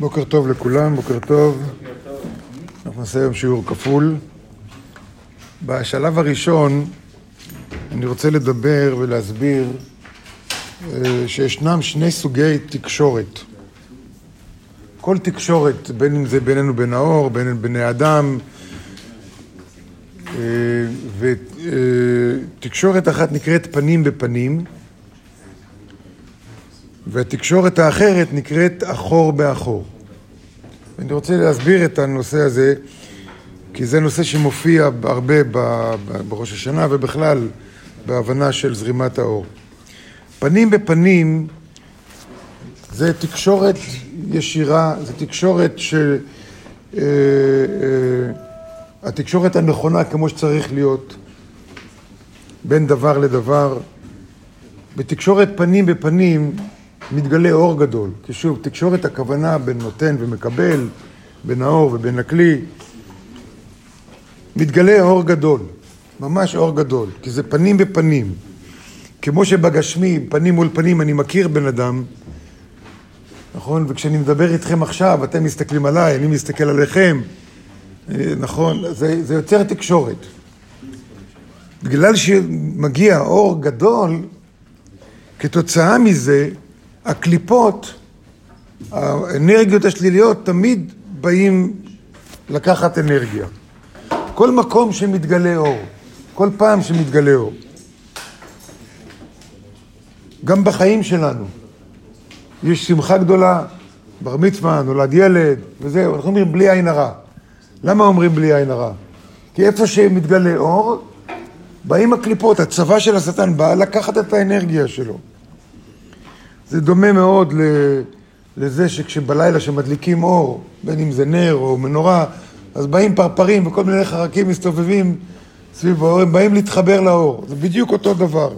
בוקר טוב לכולם, בוקר טוב. אנחנו נעשה היום שיעור כפול. בשלב הראשון אני רוצה לדבר ולהסביר אה, שישנם שני סוגי תקשורת. כל תקשורת, בין אם זה בינינו בין האור, בין אם בני אדם, אה, ותקשורת אחת נקראת פנים בפנים, והתקשורת האחרת נקראת אחור באחור. אני רוצה להסביר את הנושא הזה, כי זה נושא שמופיע הרבה בראש השנה ובכלל בהבנה של זרימת האור. פנים בפנים זה תקשורת ישירה, זה תקשורת ש... אה, אה, התקשורת הנכונה כמו שצריך להיות בין דבר לדבר. בתקשורת פנים בפנים מתגלה אור גדול. כי שוב, תקשורת הכוונה בין נותן ומקבל, בין האור ובין הכלי. מתגלה אור גדול, ממש אור גדול, כי זה פנים בפנים. כמו שבגשמי, פנים מול פנים, אני מכיר בן אדם, נכון? וכשאני מדבר איתכם עכשיו, אתם מסתכלים עליי, אני מסתכל עליכם, נכון? זה, זה יוצר תקשורת. בגלל שמגיע אור גדול, כתוצאה מזה, הקליפות, האנרגיות השליליות, תמיד באים לקחת אנרגיה. כל מקום שמתגלה אור, כל פעם שמתגלה אור. גם בחיים שלנו. יש שמחה גדולה, בר מצווה, נולד ילד, וזהו, אנחנו אומרים בלי עין הרע. למה אומרים בלי עין הרע? כי איפה שמתגלה אור, באים הקליפות, הצבא של השטן בא לקחת את האנרגיה שלו. זה דומה מאוד לזה שכשבלילה שמדליקים אור, בין אם זה נר או מנורה, אז באים פרפרים וכל מיני חרקים מסתובבים סביב האור, הם באים להתחבר לאור. זה בדיוק אותו דבר.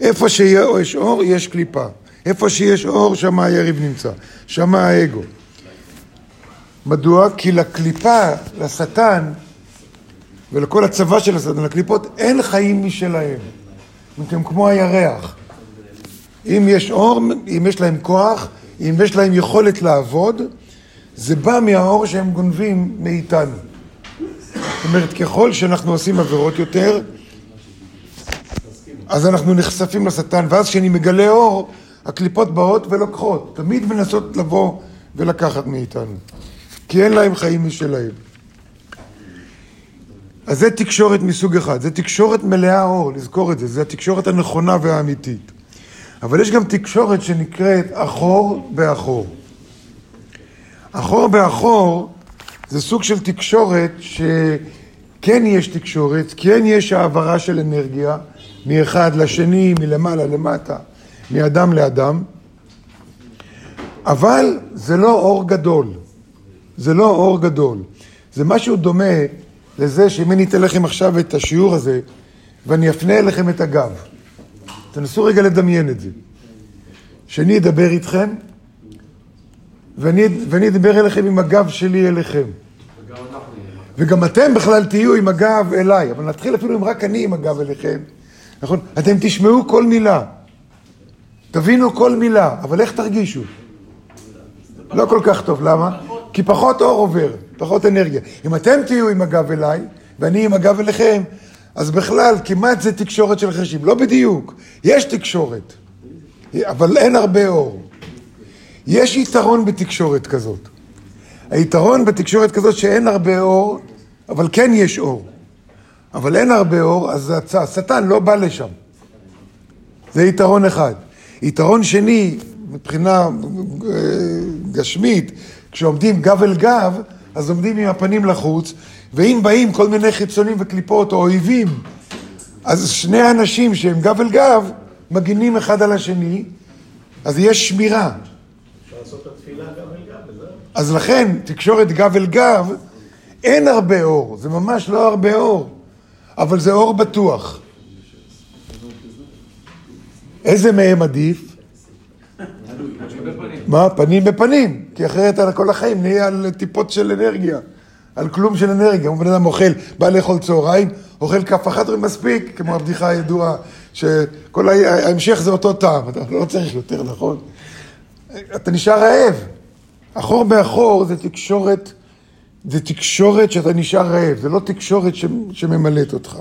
איפה שיש אור, יש קליפה. איפה שיש אור, שם היריב נמצא. שם האגו. מדוע? כי לקליפה, לשטן, ולכל הצבא של השטן, לקליפות, אין חיים משלהם. הם כמו הירח. אם יש אור, אם יש להם כוח, אם יש להם יכולת לעבוד, זה בא מהאור שהם גונבים מאיתנו. זאת אומרת, ככל שאנחנו עושים עבירות יותר, אז אנחנו נחשפים לשטן, ואז כשאני מגלה אור, הקליפות באות ולוקחות, תמיד מנסות לבוא ולקחת מאיתנו, כי אין להם חיים משלהם. אז זה תקשורת מסוג אחד, זה תקשורת מלאה אור, לזכור את זה, זה התקשורת הנכונה והאמיתית. אבל יש גם תקשורת שנקראת אחור באחור. אחור באחור זה סוג של תקשורת שכן יש תקשורת, כן יש העברה של אנרגיה מאחד לשני, מלמעלה למטה, מאדם לאדם, אבל זה לא אור גדול. זה לא אור גדול. זה משהו דומה לזה שאם אני אתן לכם עכשיו את השיעור הזה ואני אפנה אליכם את הגב. תנסו רגע לדמיין את זה. שאני אדבר איתכם, ואני, ואני אדבר אליכם עם הגב שלי אליכם. וגם אתם בכלל תהיו עם הגב אליי, אבל נתחיל אפילו אם רק אני עם הגב אליכם. נכון? אתם תשמעו כל מילה, תבינו כל מילה, אבל איך תרגישו? לא כל כך טוב, למה? כי פחות אור עובר, פחות אנרגיה. אם אתם תהיו עם הגב אליי, ואני עם הגב אליכם, אז בכלל כמעט זה תקשורת של חשים. לא בדיוק, יש תקשורת, אבל אין הרבה אור. יש יתרון בתקשורת כזאת. היתרון בתקשורת כזאת שאין הרבה אור, אבל כן יש אור. אבל אין הרבה אור, אז השטן לא בא לשם. זה יתרון אחד. יתרון שני, מבחינה אה, גשמית, כשעומדים גב אל גב, אז עומדים עם הפנים לחוץ, ואם באים כל מיני חיצונים וקליפות או אויבים, אז שני אנשים שהם גב אל גב, מגינים אחד על השני, אז יש שמירה. אפשר לעשות את התפילה גב אל גב, וזהו. אז לכן, תקשורת גב אל גב, אין הרבה אור, זה ממש לא הרבה אור, אבל זה אור בטוח. איזה מהם עדיף? מה? פנים בפנים, כי אחרת על כל החיים נהיה על טיפות של אנרגיה, על כלום של אנרגיה. אם בן אדם אוכל, בא לאכול צהריים, אוכל כף אחת ומספיק, כמו הבדיחה הידועה, שכל ההמשך זה אותו טעם, אתה לא צריך יותר, נכון? אתה נשאר רעב, אחור באחור זה תקשורת, זה תקשורת שאתה נשאר רעב, זה לא תקשורת שממלאת אותך.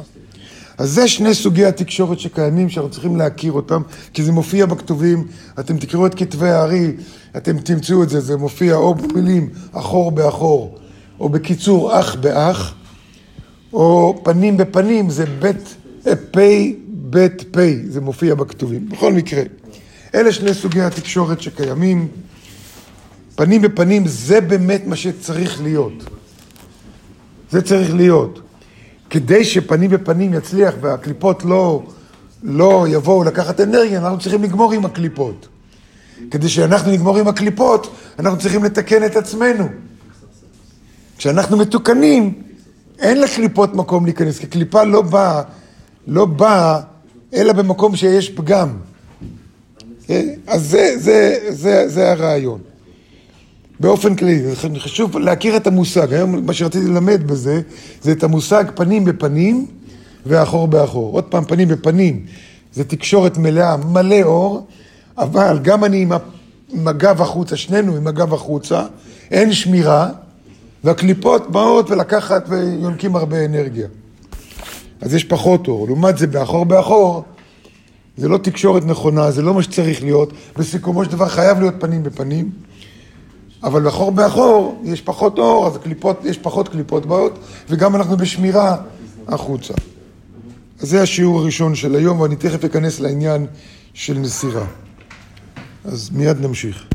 אז זה שני סוגי התקשורת שקיימים, שאנחנו צריכים להכיר אותם, כי זה מופיע בכתובים, אתם תקראו את כתבי הארי, אתם תמצאו את זה, זה מופיע או במילים אחור באחור, או בקיצור אח באח, או פנים בפנים, זה בית, פי, בית פי, זה מופיע בכתובים. בכל מקרה, אלה שני סוגי התקשורת שקיימים. פנים בפנים זה באמת מה שצריך להיות. זה צריך להיות. כדי שפנים בפנים יצליח והקליפות לא, לא יבואו לקחת אנרגיה, אנחנו צריכים לגמור עם הקליפות. כדי שאנחנו נגמור עם הקליפות, אנחנו צריכים לתקן את עצמנו. כשאנחנו מתוקנים, אין לקליפות מקום להיכנס, כי קליפה לא באה, לא באה, אלא במקום שיש פגם. כן? אז זה, זה, זה, זה הרעיון. באופן כללי, חשוב להכיר את המושג. היום מה שרציתי ללמד בזה, זה את המושג פנים בפנים ואחור באחור. עוד פעם, פנים בפנים, זה תקשורת מלאה, מלא אור, אבל גם אני עם, הגב החוצה, שנינו עם הגב החוצה, אין שמירה, והקליפות באות ולקחת ויונקים הרבה אנרגיה. אז יש פחות אור. לעומת זה, באחור באחור, זה לא תקשורת נכונה, זה לא מה שצריך להיות. בסיכומו של דבר חייב להיות פנים בפנים. אבל באחור באחור יש פחות אור, אז הקליפות, יש פחות קליפות באות, וגם אנחנו בשמירה החוצה. אז זה השיעור הראשון של היום, ואני תכף אכנס לעניין של מסירה. אז מיד נמשיך.